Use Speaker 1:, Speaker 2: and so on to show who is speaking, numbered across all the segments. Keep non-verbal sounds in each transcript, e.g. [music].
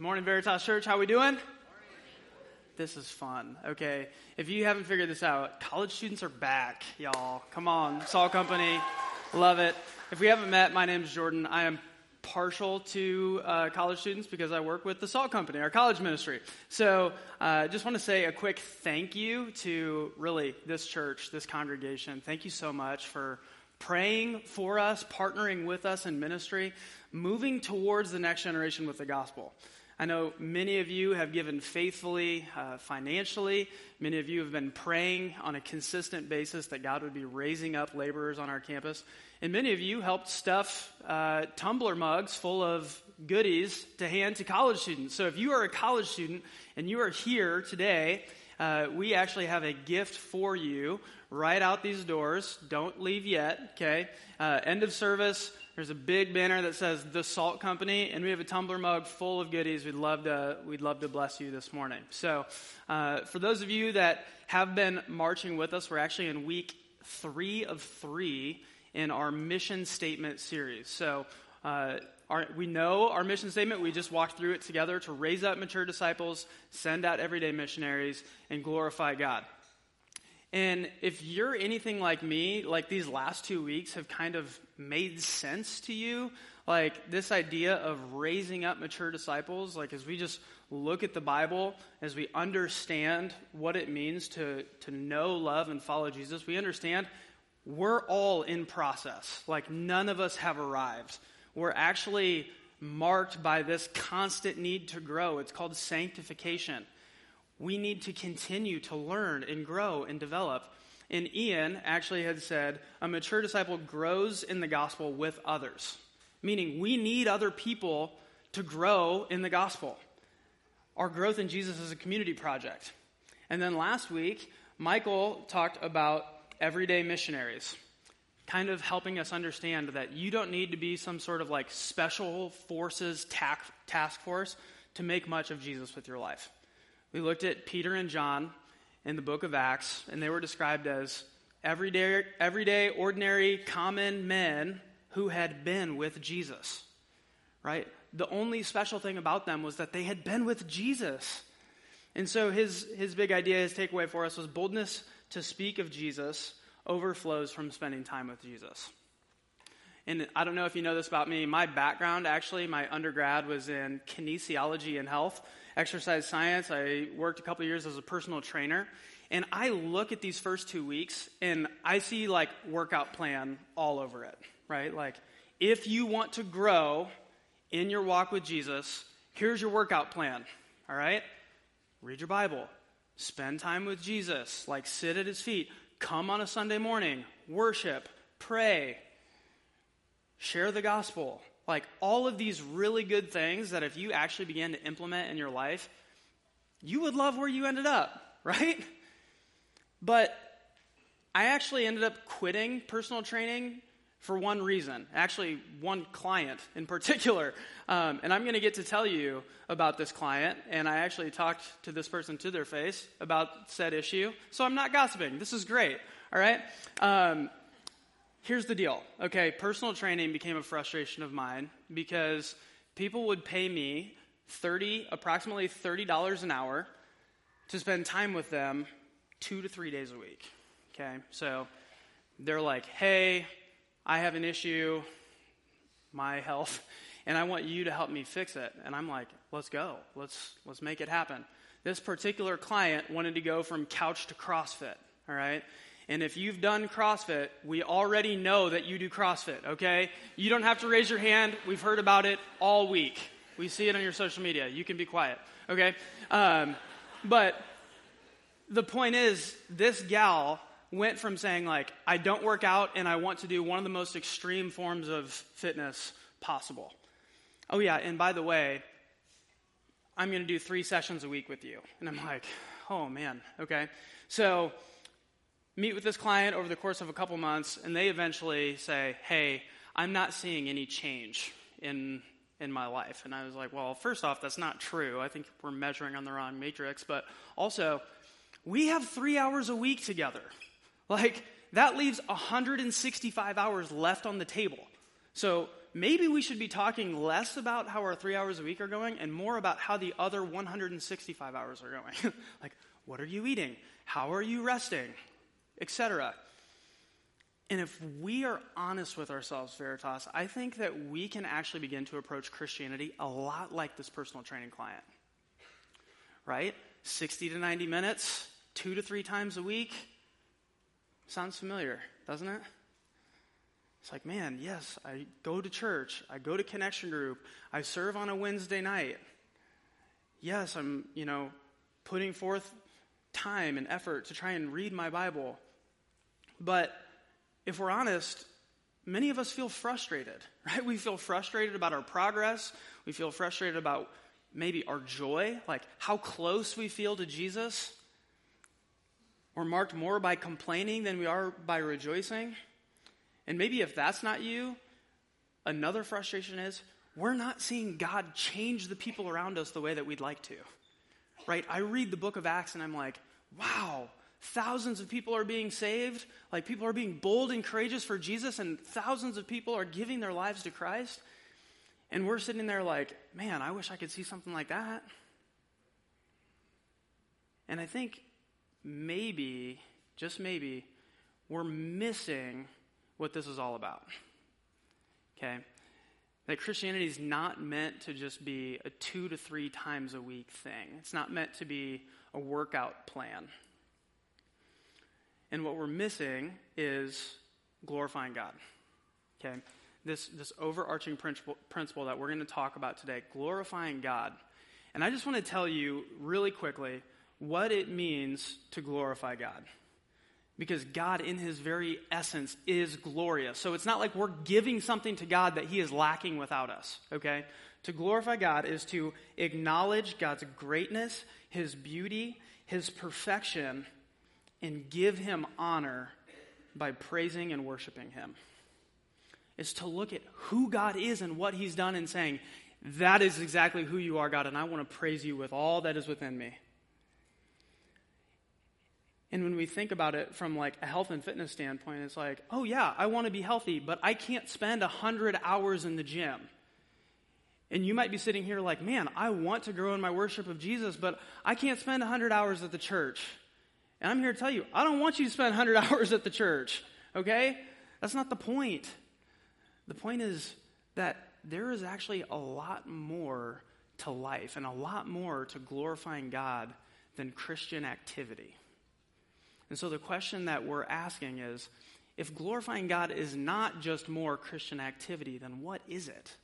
Speaker 1: Morning, Veritas Church. How we doing? This is fun. Okay, if you haven't figured this out, college students are back, y'all. Come on, Salt Company, love it. If we haven't met, my name is Jordan. I am partial to uh, college students because I work with the Salt Company, our college ministry. So I uh, just want to say a quick thank you to really this church, this congregation. Thank you so much for praying for us, partnering with us in ministry, moving towards the next generation with the gospel. I know many of you have given faithfully uh, financially. Many of you have been praying on a consistent basis that God would be raising up laborers on our campus. And many of you helped stuff uh, tumbler mugs full of goodies to hand to college students. So if you are a college student and you are here today, uh, we actually have a gift for you right out these doors. Don't leave yet, okay? Uh, end of service. There's a big banner that says The Salt Company, and we have a tumbler mug full of goodies. We'd love to, we'd love to bless you this morning. So, uh, for those of you that have been marching with us, we're actually in week three of three in our mission statement series. So, uh, our, we know our mission statement. We just walked through it together to raise up mature disciples, send out everyday missionaries, and glorify God. And if you're anything like me, like these last two weeks have kind of made sense to you, like this idea of raising up mature disciples, like as we just look at the Bible, as we understand what it means to, to know, love, and follow Jesus, we understand we're all in process. Like none of us have arrived. We're actually marked by this constant need to grow. It's called sanctification we need to continue to learn and grow and develop. And Ian actually had said, a mature disciple grows in the gospel with others, meaning we need other people to grow in the gospel. Our growth in Jesus is a community project. And then last week, Michael talked about everyday missionaries, kind of helping us understand that you don't need to be some sort of like special forces task force to make much of Jesus with your life. We looked at Peter and John in the book of Acts, and they were described as everyday, everyday ordinary, common men who had been with Jesus. Right? The only special thing about them was that they had been with Jesus. And so his, his big idea, his takeaway for us was boldness to speak of Jesus overflows from spending time with Jesus. And I don't know if you know this about me. My background, actually, my undergrad was in kinesiology and health exercise science. I worked a couple years as a personal trainer. And I look at these first two weeks and I see like workout plan all over it, right? Like, if you want to grow in your walk with Jesus, here's your workout plan, all right? Read your Bible, spend time with Jesus, like sit at his feet, come on a Sunday morning, worship, pray, share the gospel, like all of these really good things that if you actually began to implement in your life, you would love where you ended up, [laughs] right? But I actually ended up quitting personal training for one reason, actually, one client in particular. Um, and I'm going to get to tell you about this client. And I actually talked to this person to their face about said issue. So I'm not gossiping. This is great. All right? Um, here's the deal. Okay, personal training became a frustration of mine because people would pay me 30 approximately $30 an hour to spend time with them 2 to 3 days a week. Okay? So they're like, "Hey, I have an issue, my health, [laughs] and I want you to help me fix it." And I'm like, "Let's go. Let's let's make it happen." This particular client wanted to go from couch to CrossFit, all right? And if you've done CrossFit, we already know that you do CrossFit, okay? You don't have to raise your hand. We've heard about it all week. We see it on your social media. You can be quiet, okay? Um, but the point is, this gal went from saying, like, I don't work out and I want to do one of the most extreme forms of fitness possible. Oh, yeah, and by the way, I'm going to do three sessions a week with you. And I'm like, oh, man, okay? So, meet with this client over the course of a couple months, and they eventually say, Hey, I'm not seeing any change in, in my life. And I was like, Well, first off, that's not true. I think we're measuring on the wrong matrix. But also, we have three hours a week together. Like, that leaves 165 hours left on the table. So, maybe we should be talking less about how our three hours a week are going and more about how the other 165 hours are going. [laughs] like, what are you eating? How are you resting? Etc. And if we are honest with ourselves, Veritas, I think that we can actually begin to approach Christianity a lot like this personal training client. Right? 60 to 90 minutes, two to three times a week. Sounds familiar, doesn't it? It's like, man, yes, I go to church, I go to connection group, I serve on a Wednesday night. Yes, I'm, you know, putting forth time and effort to try and read my Bible. But if we're honest, many of us feel frustrated, [laughs] right? We feel frustrated about our progress. We feel frustrated about maybe our joy, like how close we feel to Jesus. We're marked more by complaining than we are by rejoicing. And maybe if that's not you, another frustration is we're not seeing God change the people around us the way that we'd like to. Right? I read the book of Acts and I'm like, wow, thousands of people are being saved. Like people are being bold and courageous for Jesus, and thousands of people are giving their lives to Christ. And we're sitting there like, man, I wish I could see something like that. And I think maybe, just maybe, we're missing what this is all about. Okay? That Christianity is not meant to just be a two to three times a week thing, it's not meant to be a workout plan. And what we're missing is glorifying God. Okay? This, this overarching principle, principle that we're going to talk about today, glorifying God. And I just want to tell you really quickly what it means to glorify God because God, in his very essence, is glorious. So it's not like we're giving something to God that he is lacking without us, okay? To glorify God is to acknowledge God's greatness, his beauty, his perfection, and give him honor by praising and worshiping him. It's to look at who God is and what he's done and saying, That is exactly who you are, God, and I want to praise you with all that is within me. And when we think about it from like a health and fitness standpoint, it's like, oh yeah, I want to be healthy, but I can't spend 100 hours in the gym. And you might be sitting here like, man, I want to grow in my worship of Jesus, but I can't spend 100 hours at the church. And I'm here to tell you, I don't want you to spend [laughs] 100 hours at the church, okay? That's not the point. The point is that there is actually a lot more to life and a lot more to glorifying God than Christian activity. And so the question that we're asking is if glorifying God is not just more Christian activity, then what is it?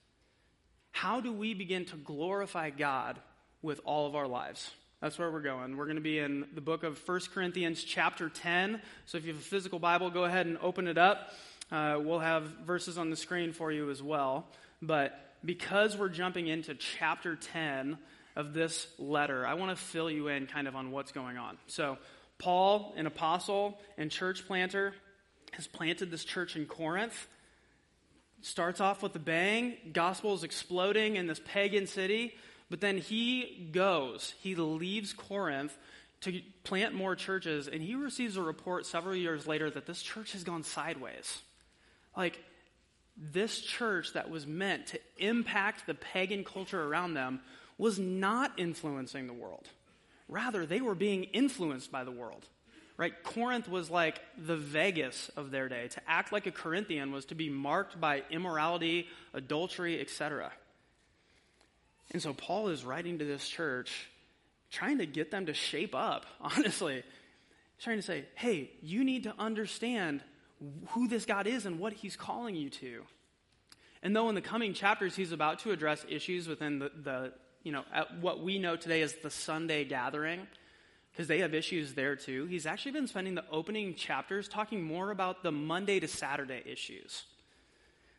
Speaker 1: How do we begin to glorify God with all of our lives? That's where we're going. We're going to be in the book of 1 Corinthians, chapter 10. So if you have a physical Bible, go ahead and open it up. Uh, we'll have verses on the screen for you as well. But because we're jumping into chapter 10 of this letter, I want to fill you in kind of on what's going on. So Paul, an apostle and church planter, has planted this church in Corinth. Starts off with a bang, gospel is exploding in this pagan city, but then he goes, he leaves Corinth to plant more churches, and he receives a report several years later that this church has gone sideways. Like, this church that was meant to impact the pagan culture around them was not influencing the world. Rather, they were being influenced by the world. Right? Corinth was like the Vegas of their day. To act like a Corinthian was to be marked by immorality, adultery, etc. And so Paul is writing to this church, trying to get them to shape up, [laughs] honestly. Trying to say, hey, you need to understand who this God is and what he's calling you to. And though in the coming chapters he's about to address issues within the, the you know, what we know today as the Sunday gathering, because they have issues there too. He's actually been spending the opening chapters talking more about the Monday to Saturday issues.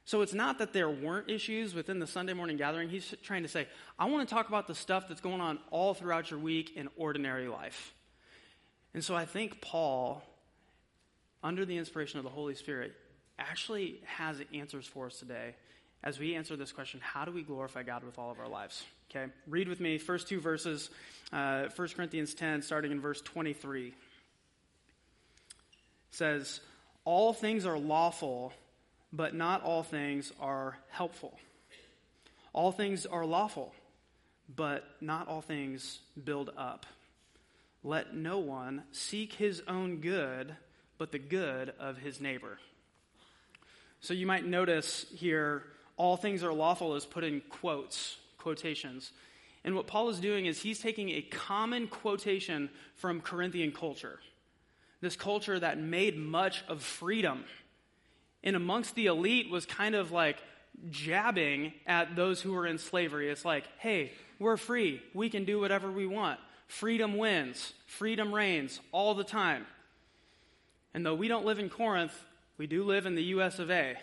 Speaker 1: So it's not that there weren't issues within the Sunday morning gathering. He's trying to say, I want to talk about the stuff that's going on all throughout your week in ordinary life. And so I think Paul, under the inspiration of the Holy Spirit, actually has answers for us today as we answer this question how do we glorify God with all of our lives? Okay, read with me first two verses, uh, 1 Corinthians 10, starting in verse 23. It says, All things are lawful, but not all things are helpful. All things are lawful, but not all things build up. Let no one seek his own good, but the good of his neighbor. So you might notice here, all things are lawful is put in quotes, quotations. And what Paul is doing is he's taking a common quotation from Corinthian culture, this culture that made much of freedom. And amongst the elite was kind of like jabbing at those who were in slavery. It's like, hey, we're free. We can do whatever we want. Freedom wins. Freedom reigns all the time. And though we don't live in Corinth, we do live in the US of A,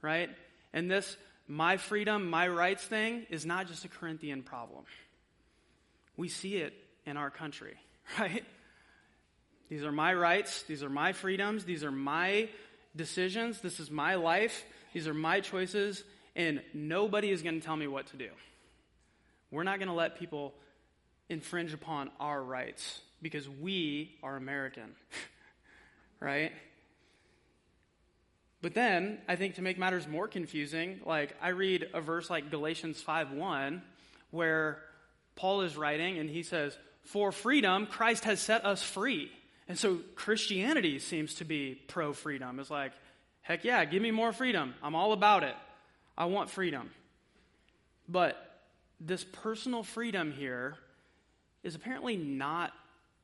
Speaker 1: right? And this my freedom, my rights thing is not just a Corinthian problem. We see it in our country, [laughs] right? These are my rights, these are my freedoms, these are my decisions, this is my life, these are my choices, and nobody is going to tell me what to do. We're not going to let people infringe upon our rights because we are American, [laughs] right? But then, I think to make matters more confusing, like I read a verse like Galatians 5:1 where Paul is writing and he says, "For freedom Christ has set us free." And so Christianity seems to be pro freedom. It's like, heck yeah, give me more freedom. I'm all about it. I want freedom. But this personal freedom here is apparently not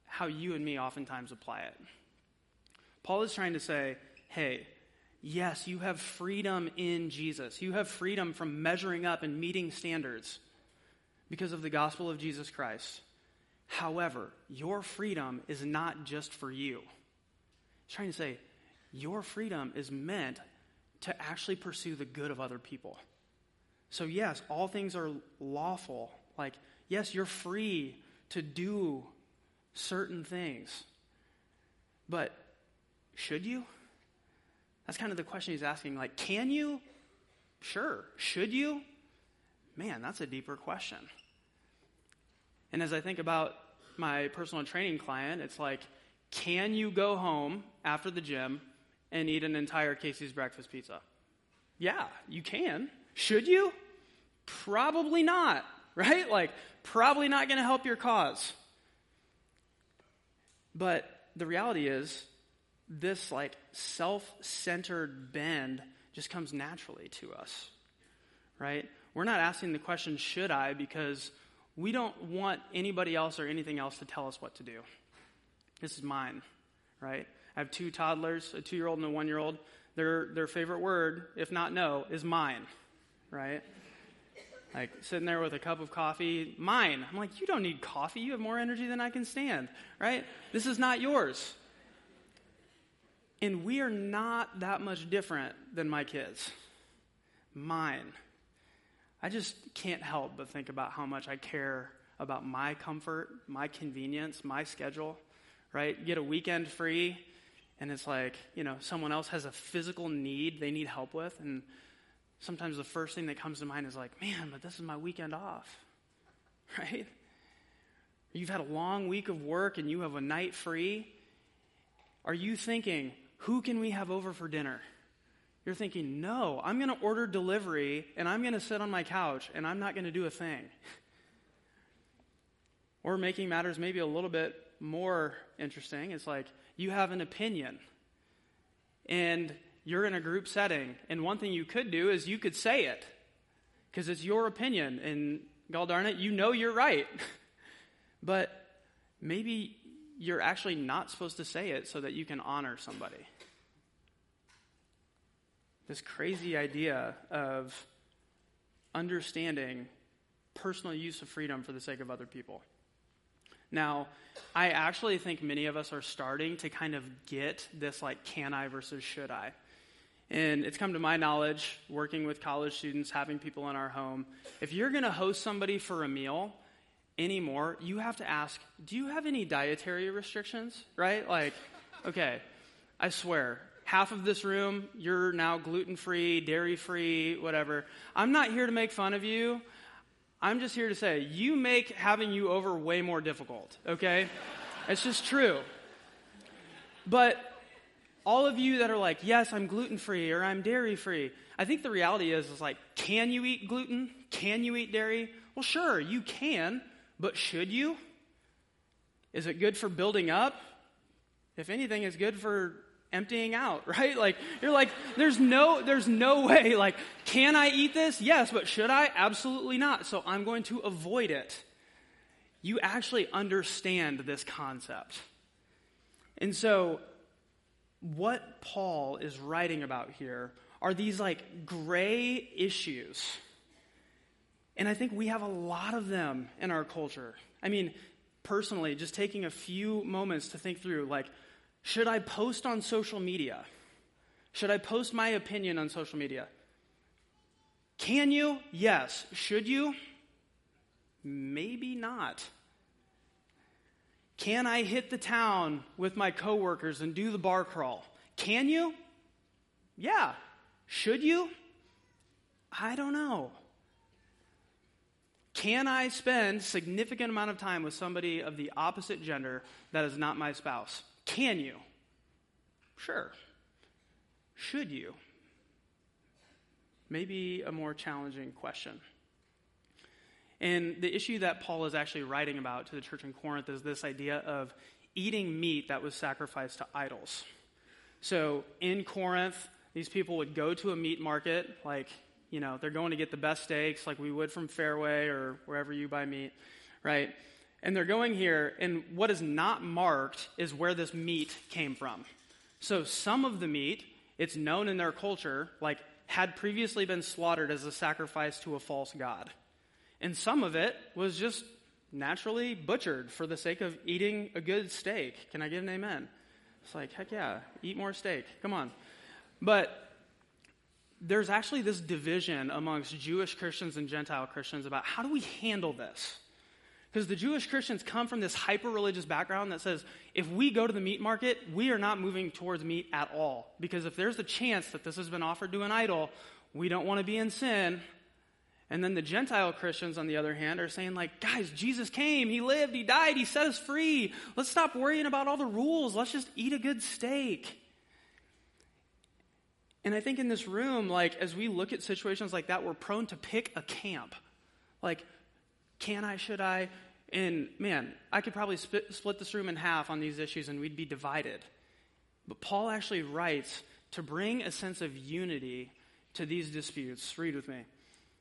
Speaker 1: how you and me oftentimes apply it. Paul is trying to say, hey, Yes, you have freedom in Jesus. You have freedom from measuring up and meeting standards because of the gospel of Jesus Christ. However, your freedom is not just for you. He's trying to say, your freedom is meant to actually pursue the good of other people. So, yes, all things are lawful. Like, yes, you're free to do certain things. But should you? That's kind of the question he's asking. Like, can you? Sure. Should you? Man, that's a deeper question. And as I think about my personal training client, it's like, can you go home after the gym and eat an entire Casey's breakfast pizza? Yeah, you can. Should you? Probably not, [laughs] right? Like, probably not going to help your cause. But the reality is, this like self-centered bend just comes naturally to us right we're not asking the question should i because we don't want anybody else or anything else to tell us what to do. This is mine right? I have two toddlers a two-year-old and a one-year-old. Their, their favorite word if not no is mine right? Like sitting there with a cup of coffee mine. I'm like you don't need coffee. You have more energy than i can stand right? This is not yours. And we are not that much different than my kids. Mine. I just can't help but think about how much I care about my comfort, my convenience, my schedule, right? Get a weekend free, and it's like, you know, someone else has a physical need they need help with, and sometimes the first thing that comes to mind is like, man, but this is my weekend off, [laughs] right? You've had a long week of work and you have a night free. Are you thinking, who can we have over for dinner? You're thinking, no, I'm going to order delivery and I'm going to sit on my couch and I'm not going to do a thing. [laughs] or making matters maybe a little bit more interesting, it's like you have an opinion and you're in a group setting. And one thing you could do is you could say it because it's your opinion. And God darn it, you know you're right. [laughs] but maybe you're actually not supposed to say it so that you can honor somebody. This crazy idea of understanding personal use of freedom for the sake of other people. Now, I actually think many of us are starting to kind of get this like, can I versus should I? And it's come to my knowledge, working with college students, having people in our home. If you're going to host somebody for a meal, anymore, you have to ask, do you have any dietary restrictions? Right? Like, okay, I swear, half of this room, you're now gluten free, dairy free, whatever. I'm not here to make fun of you. I'm just here to say, you make having you over way more difficult, okay? it's just true. But all of you that are like, yes, I'm gluten free or I'm dairy free, I think the reality is, is like, can you eat gluten? Can you eat dairy? Well, sure, you can, but should you? Is it good for building up? If anything, it's good for emptying out, [laughs] right? Like you're like there's no there's no way like can I eat this? Yes, but should I? Absolutely not. So I'm going to avoid it. You actually understand this concept. And so what Paul is writing about here are these like gray issues. And I think we have a lot of them in our culture. I mean, personally, just taking a few moments to think through like should I post on social media? Should I post my opinion on social media? Can you? Yes. Should you? Maybe not. Can I hit the town with my coworkers and do the bar crawl? Can you? Yeah. Should you? I don't know. Can I spend significant amount of time with somebody of the opposite gender that is not my spouse? Can you? Sure. Should you? Maybe a more challenging question. And the issue that Paul is actually writing about to the church in Corinth is this idea of eating meat that was sacrificed to idols. So in Corinth, these people would go to a meat market, like, you know, they're going to get the best steaks, like we would from Fareway or wherever you buy meat, right? And they're going here, and what is not marked is where this meat came from. So some of the meat, it's known in their culture, like had previously been slaughtered as a sacrifice to a false god. And some of it was just naturally butchered for the sake of eating a good steak. Can I get an amen? It's like, heck yeah, eat more steak. Come on. But there's actually this division amongst Jewish Christians and Gentile Christians about how do we handle this? Because the Jewish Christians come from this hyper religious background that says if we go to the meat market, we are not moving towards meat at all. Because if there's a chance that this has been offered to an idol, we don't want to be in sin. And then the Gentile Christians, on the other hand, are saying, like, guys, Jesus came, he lived, he died, he set us free. Let's stop worrying about all the rules. Let's just eat a good steak. And I think in this room, like, as we look at situations like that, we're prone to pick a camp. Like, can I? Should I? And man, I could probably split, split this room in half on these issues and we'd be divided. But Paul actually writes to bring a sense of unity to these disputes. Read with me.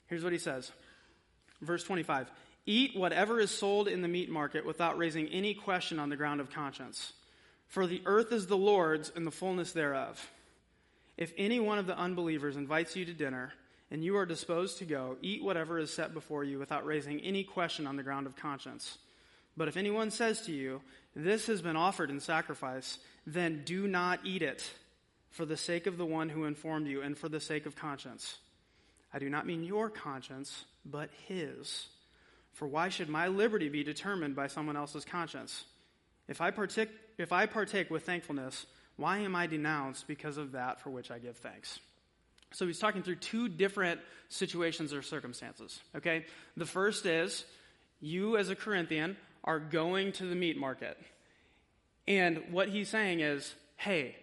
Speaker 1: Here's what he says Verse 25 Eat whatever is sold in the meat market without raising any question on the ground of conscience. For the earth is the Lord's and the fullness thereof. If any one of the unbelievers invites you to dinner, and you are disposed to go, eat whatever is set before you without raising any question on the ground of conscience. But if anyone says to you, This has been offered in sacrifice, then do not eat it, for the sake of the one who informed you and for the sake of conscience. I do not mean your conscience, but his. For why should my liberty be determined by someone else's conscience? If I partake, if I partake with thankfulness, why am I denounced because of that for which I give thanks? So he's talking through two different situations or circumstances. Okay? The first is you, as a Corinthian, are going to the meat market. And what he's saying is hey,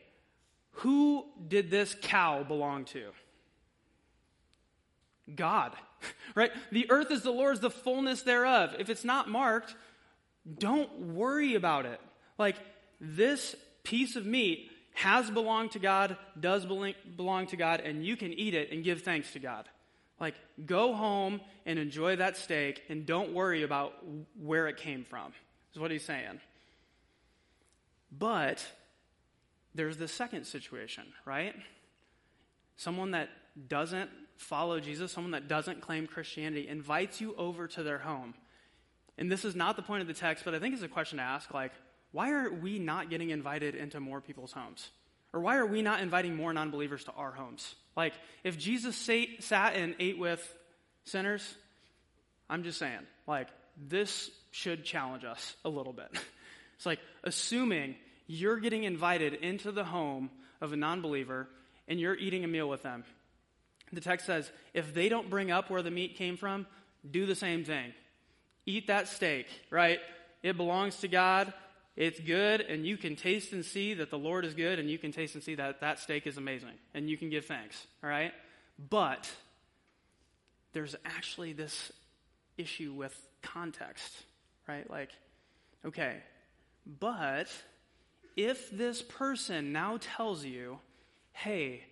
Speaker 1: who did this cow belong to? God, [laughs] right? The earth is the Lord's, the fullness thereof. If it's not marked, don't worry about it. Like, this piece of meat has belonged to God, does belong to God, and you can eat it and give thanks to God. Like, go home and enjoy that steak and don't worry about where it came from, is what he's saying. But there's the second situation, right? Someone that doesn't follow Jesus, someone that doesn't claim Christianity, invites you over to their home. And this is not the point of the text, but I think it's a question to ask like, why are we not getting invited into more people's homes? Or why are we not inviting more non believers to our homes? Like, if Jesus sat, sat and ate with sinners, I'm just saying, like, this should challenge us a little bit. [laughs] It's like assuming you're getting invited into the home of a non believer and you're eating a meal with them. The text says, if they don't bring up where the meat came from, do the same thing. Eat that steak, right? It belongs to God It's good, and you can taste and see that the Lord is good, and you can taste and see that that steak is amazing, and you can give thanks, all right? But there's actually this issue with context, right? Like, okay, but if this person now tells you, hey,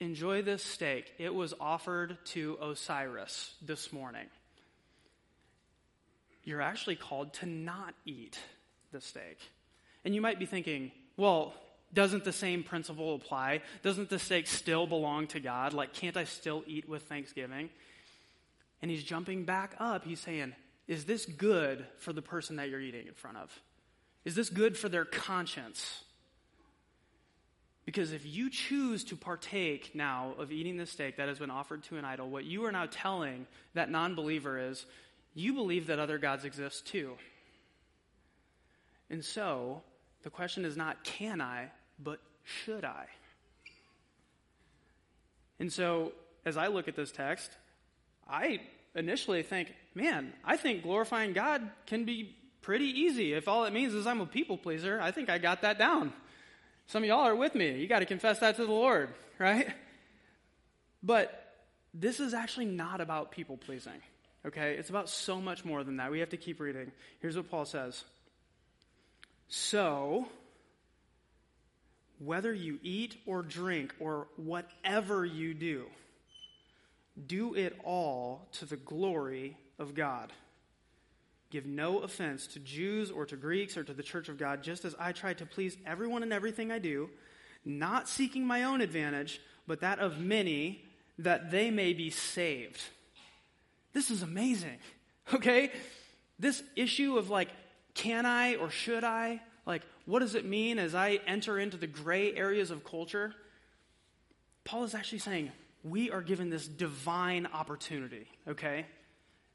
Speaker 1: enjoy this steak, it was offered to Osiris this morning, you're actually called to not eat the steak. And you might be thinking, well, doesn't the same principle apply? Doesn't the steak still belong to God? Like, can't I still eat with thanksgiving? And he's jumping back up. He's saying, is this good for the person that you're eating in front of? Is this good for their conscience? Because if you choose to partake now of eating the steak that has been offered to an idol, what you are now telling that non believer is, you believe that other gods exist too. And so, the question is not can I, but should I? And so, as I look at this text, I initially think, man, I think glorifying God can be pretty easy. If all it means is I'm a people pleaser, I think I got that down. Some of y'all are with me. You got to confess that to the Lord, right? But this is actually not about people pleasing, okay? It's about so much more than that. We have to keep reading. Here's what Paul says So, whether you eat or drink or whatever you do, do it all to the glory of God. Give no offense to Jews or to Greeks or to the church of God, just as I try to please everyone in everything I do, not seeking my own advantage, but that of many, that they may be saved. This is amazing, [laughs] okay? This issue of like, can I or should I? Like, what does it mean as I enter into the gray areas of culture? Paul is actually saying, we are given this divine opportunity, okay?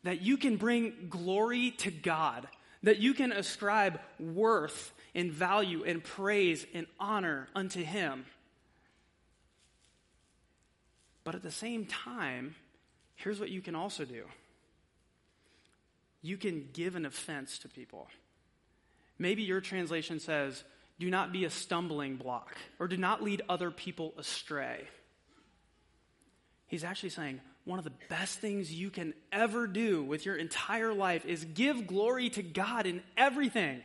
Speaker 1: That you can bring glory to God, that you can ascribe worth and value and praise and honor unto Him. But at the same time, here's what you can also do you can give an offense to people. Maybe your translation says, do not be a stumbling block, or do not lead other people astray. He's actually saying one of the best things you can ever do with your entire life is give glory to God in everything.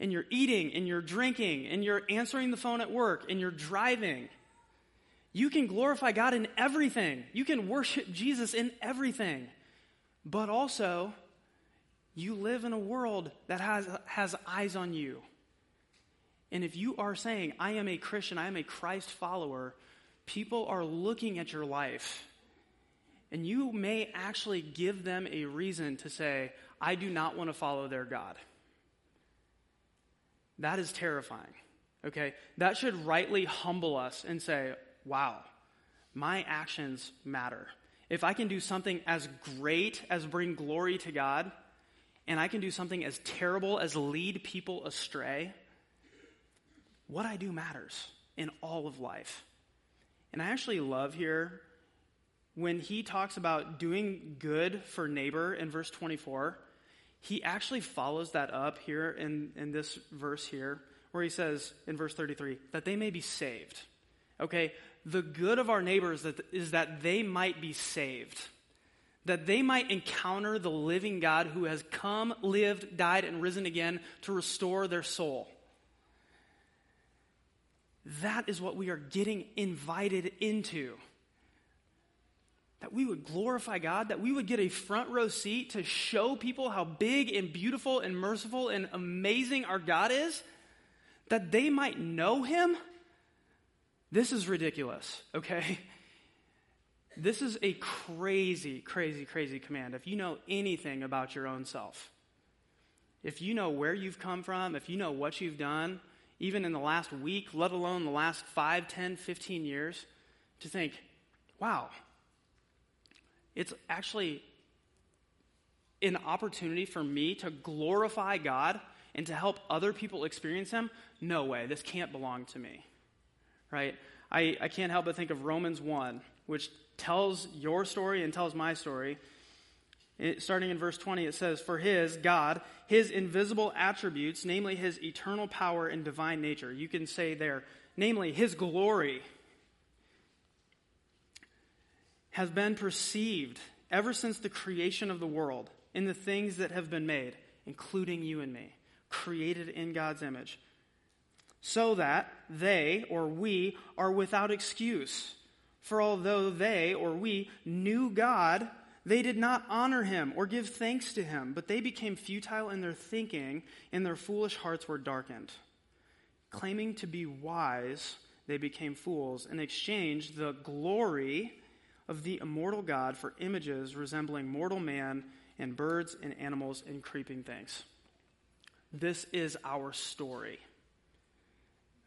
Speaker 1: In your eating, in your drinking, in your answering the phone at work, in your driving. You can glorify God in everything. You can worship Jesus in everything. But also, you live in a world that has, has eyes on you. And if you are saying, I am a Christian, I am a Christ follower, people are looking at your life, and you may actually give them a reason to say, I do not want to follow their God. That is terrifying. Okay? That should rightly humble us and say, wow, my actions matter. If I can do something as great as bring glory to God, and I can do something as terrible as lead people astray, what I do matters in all of life. And I actually love here when he talks about doing good for neighbor in verse 24, he actually follows that up here in, in this verse here, where he says in verse 33 that they may be saved. Okay? The good of our neighbors is that they might be saved, that they might encounter the living God who has come, lived, died, and risen again to restore their soul. That is what we are getting invited into. That we would glorify God, that we would get a front row seat to show people how big and beautiful and merciful and amazing our God is, that they might know Him. This is ridiculous, okay? [laughs] This is a crazy, crazy, crazy command. If you know anything about your own self, if you know where you've come from, if you know what you've done, even in the last week, let alone the last 5, 10, 15 years, to think, wow, it's actually an opportunity for me to glorify God and to help other people experience Him. No way, this can't belong to me. Right? I, I can't help but think of Romans 1, which tells your story and tells my story. It, starting in verse 20, it says, For his, God, his invisible attributes, namely his eternal power and divine nature. You can say there, namely his glory, has been perceived ever since the creation of the world in the things that have been made, including you and me, created in God's image, so that they, or we, are without excuse. For although they, or we, knew God, they did not honor him or give thanks to him, but they became futile in their thinking, and their foolish hearts were darkened. Claiming to be wise, they became fools and exchanged the glory of the immortal God for images resembling mortal man and birds and animals and creeping things. This is our story.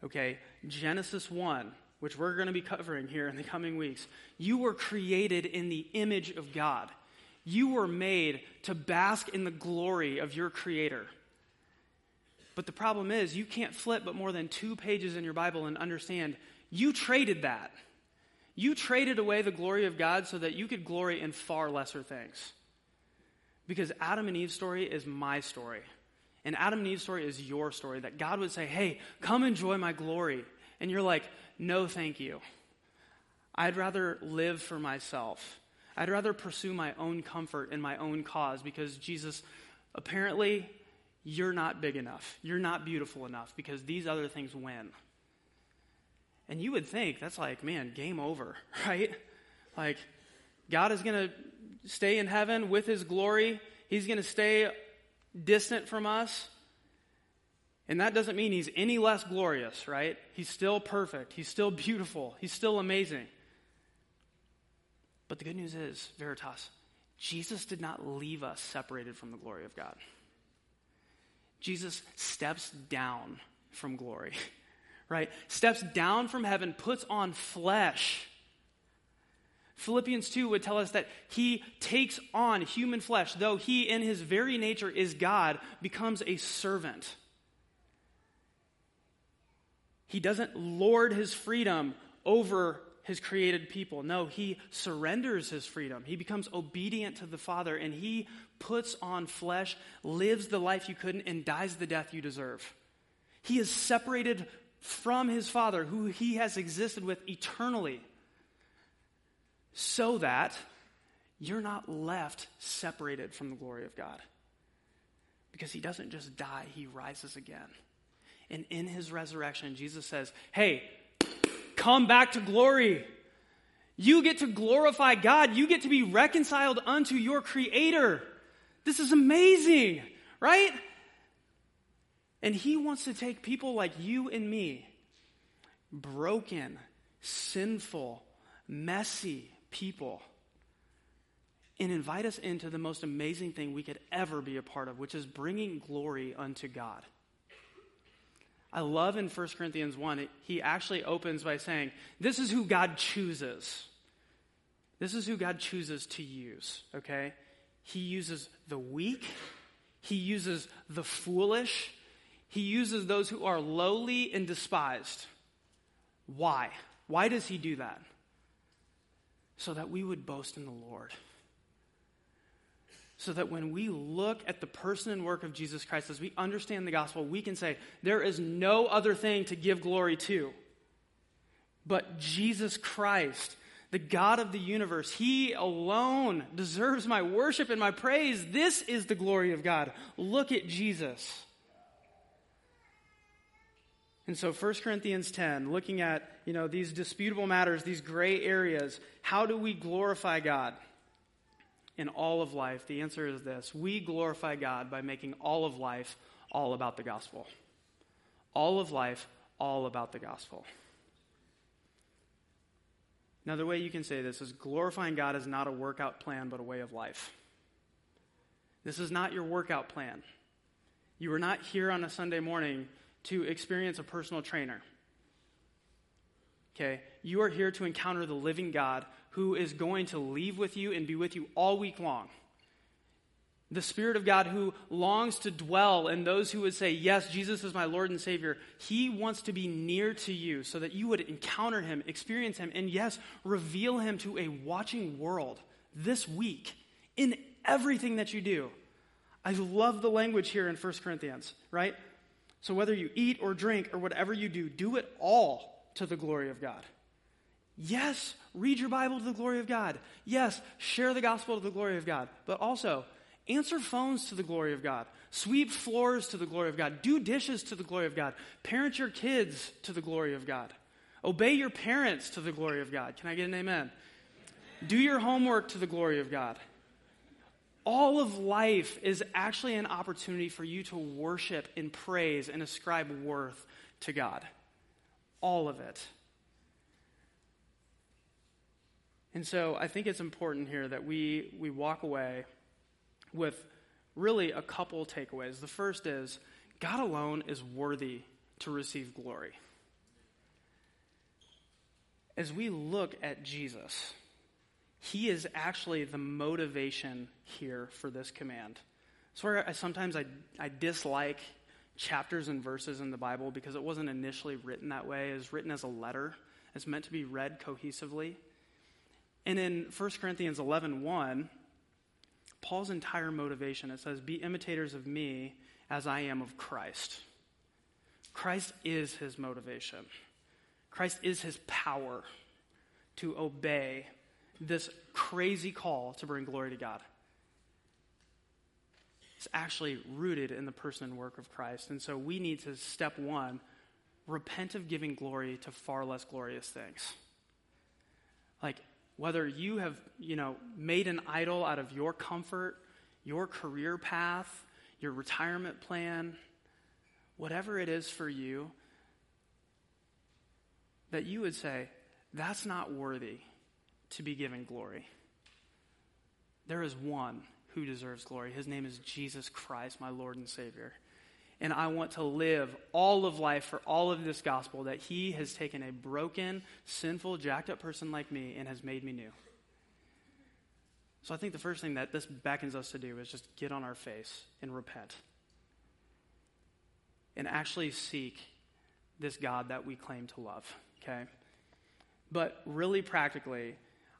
Speaker 1: Okay, Genesis 1 which we're going to be covering here in the coming weeks, you were created in the image of God. You were made to bask in the glory of your Creator. But the problem is, you can't flip but more than two pages in your Bible and understand you traded that. You traded away the glory of God so that you could glory in far lesser things. Because Adam and Eve's story is my story. And Adam and Eve's story is your story. That God would say, hey, come enjoy my glory. And you're like, no, thank you. I'd rather live for myself. I'd rather pursue my own comfort and my own cause because Jesus, apparently, you're not big enough. You're not beautiful enough because these other things win. And you would think that's like, man, game over, [laughs] right? Like, God is going to stay in heaven with his glory, he's going to stay distant from us. And that doesn't mean he's any less glorious, right? He's still perfect. He's still beautiful. He's still amazing. But the good news is, Veritas, Jesus did not leave us separated from the glory of God. Jesus steps down from glory, [laughs] right? Steps down from heaven, puts on flesh. Philippians 2 would tell us that he takes on human flesh, though he in his very nature is God, becomes a servant. He doesn't lord his freedom over his created people. No, he surrenders his freedom. He becomes obedient to the Father and he puts on flesh, lives the life you couldn't, and dies the death you deserve. He is separated from his Father, who he has existed with eternally, so that you're not left separated from the glory of God. Because he doesn't just die, he rises again. And in his resurrection, Jesus says, Hey, come back to glory. You get to glorify God. You get to be reconciled unto your Creator. This is amazing, right? And He wants to take people like you and me, broken, sinful, messy people, and invite us into the most amazing thing we could ever be a part of, which is bringing glory unto God. I love in 1 Corinthians 1, he actually opens by saying, This is who God chooses. This is who God chooses to use, okay? He uses the weak, he uses the foolish, he uses those who are lowly and despised. Why? Why does he do that? So that we would boast in the Lord so that when we look at the person and work of Jesus Christ, as we understand the gospel, we can say, there is no other thing to give glory to but Jesus Christ, the God of the universe. He alone deserves my worship and my praise. This is the glory of God. Look at Jesus. And so 1 Corinthians 10, looking at, you know, these disputable matters, these gray areas, how do we glorify God? In all of life? The answer is this we glorify God by making all of life all about the gospel. All of life, all about the gospel. Another way you can say this is glorifying God is not a workout plan, but a way of life. This is not your workout plan. You are not here on a Sunday morning to experience a personal trainer. Okay? You are here to encounter the living God who is going to leave with you and be with you all week long. The Spirit of God who longs to dwell in those who would say, Yes, Jesus is my Lord and Savior. He wants to be near to you so that you would encounter Him, experience Him, and yes, reveal Him to a watching world this week in everything that you do. I love the language here in 1 Corinthians, right? So whether you eat or drink or whatever you do, do it all to the glory of God. Yes, read your Bible to the glory of God. Yes, share the gospel to the glory of God. But also, answer phones to the glory of God. Sweep floors to the glory of God. Do dishes to the glory of God. Parent your kids to the glory of God. Obey your parents to the glory of God. Can I get an amen? Do your homework to the glory of God. All of life is actually an opportunity for you to worship and praise and ascribe worth to God. All of it. And so I think it's important here that we, we walk away with really a couple takeaways. The first is God alone is worthy to receive glory. As we look at Jesus, he is actually the motivation here for this command. So I, sometimes I, I dislike chapters and verses in the Bible because it wasn't initially written that way. It was written as a letter. It's meant to be read cohesively. And in 1 Corinthians 11 1, Paul's entire motivation, it says, Be imitators of me as I am of Christ. Christ is his motivation, Christ is his power to obey this crazy call to bring glory to God. It's actually rooted in the person and work of Christ. And so we need to, step one, repent of giving glory to far less glorious things. Like, whether you have, you know, made an idol out of your comfort, your career path, your retirement plan, whatever it is for you, that you would say, that's not worthy to be given glory. There is one who deserves glory. His name is Jesus Christ, my Lord and Savior and I want to live all of life for all of this gospel that He has taken a broken, sinful, jacked up person like me and has made me new. So I think the first thing that this beckons us to do is just get on our face and repent. And actually seek this God that we claim to love, okay? But really practically,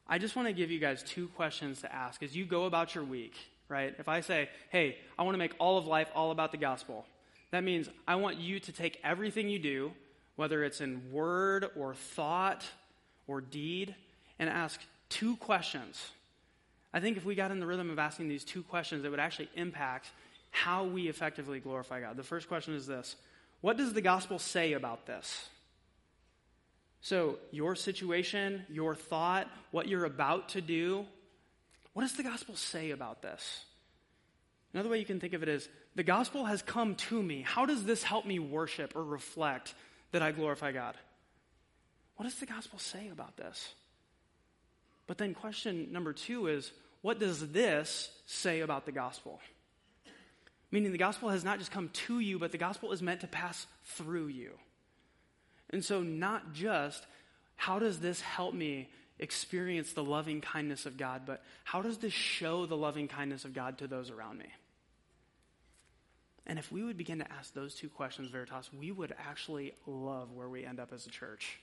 Speaker 1: I just want to give you guys two questions to ask as you go about your week, right? If I say, hey, I want to make all of life all about the gospel, that means I want you to take everything you do, whether it's in word or thought or deed, and ask two questions. I think if we got in the rhythm of asking these two questions, it would actually impact how we effectively glorify God. The first question is this What does the gospel say about this? So, your situation, your thought, what you're about to do, what does the gospel say about this? Another way you can think of it is the gospel has come to me. How does this help me worship or reflect that I glorify God? What does the gospel say about this? But then, question number two is what does this say about the gospel? Meaning, the gospel has not just come to you, but the gospel is meant to pass through you. And so, not just how does this help me experience the loving kindness of God, but how does this show the loving kindness of God to those around me? And if we would begin to ask those two questions, Veritas, we would actually love where we end up as a church.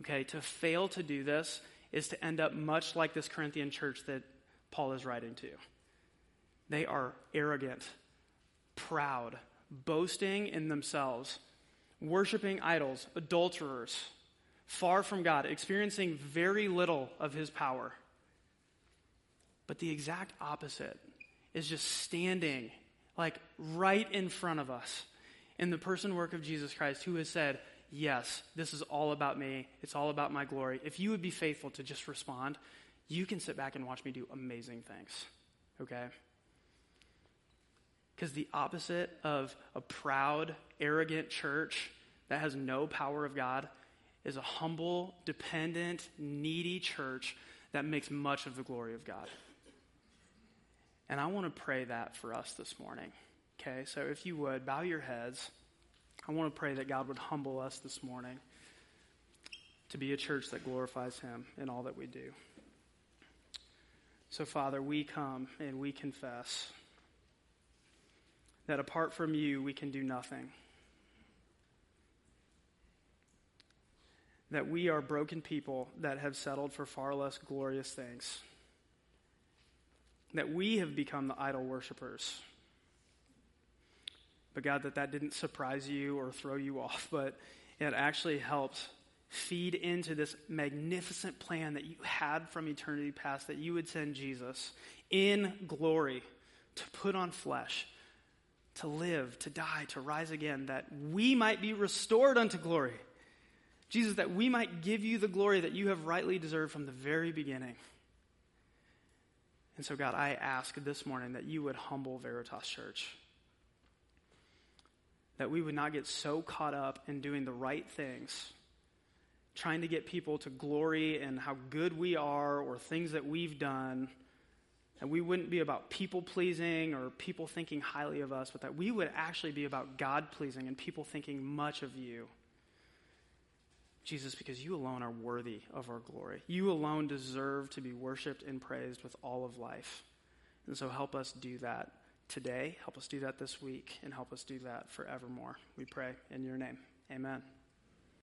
Speaker 1: Okay, to fail to do this is to end up much like this Corinthian church that Paul is writing to. They are arrogant, proud, boasting in themselves, worshiping idols, adulterers, far from God, experiencing very little of his power. But the exact opposite is just standing like right in front of us in the person work of Jesus Christ, who has said, Yes, this is all about me. It's all about my glory. If you would be faithful to just respond, you can sit back and watch me do amazing things. Okay? Because the opposite of a proud, arrogant church that has no power of God is a humble, dependent, needy church that makes much of the glory of God. And I want to pray that for us this morning. Okay, so if you would, bow your heads. I want to pray that God would humble us this morning to be a church that glorifies Him in all that we do. So, Father, we come and we confess that apart from you, we can do nothing. That we are broken people that have settled for far less glorious things. That we have become the idol worshippers. But God, that that didn't surprise you or throw you off, [laughs] but it actually helped feed into this magnificent plan that you had from eternity past that you would send Jesus in glory to put on flesh, to live, to die, to rise again, that we might be restored unto glory. Jesus, that we might give you the glory that you have rightly deserved from the very beginning. And so, God, I ask this morning that you would humble Veritas Church. That we would not get so caught up in doing the right things, trying to get people to glory in how good we are or things that we've done. And we wouldn't be about people pleasing or people thinking highly of us, but that we would actually be about God pleasing and people thinking much of you. Jesus, because you alone are worthy of our glory. You alone deserve to be worshiped and praised with all of life. And so help us do that today. Help us do that this week. And help us do that forevermore. We pray in your name. Amen.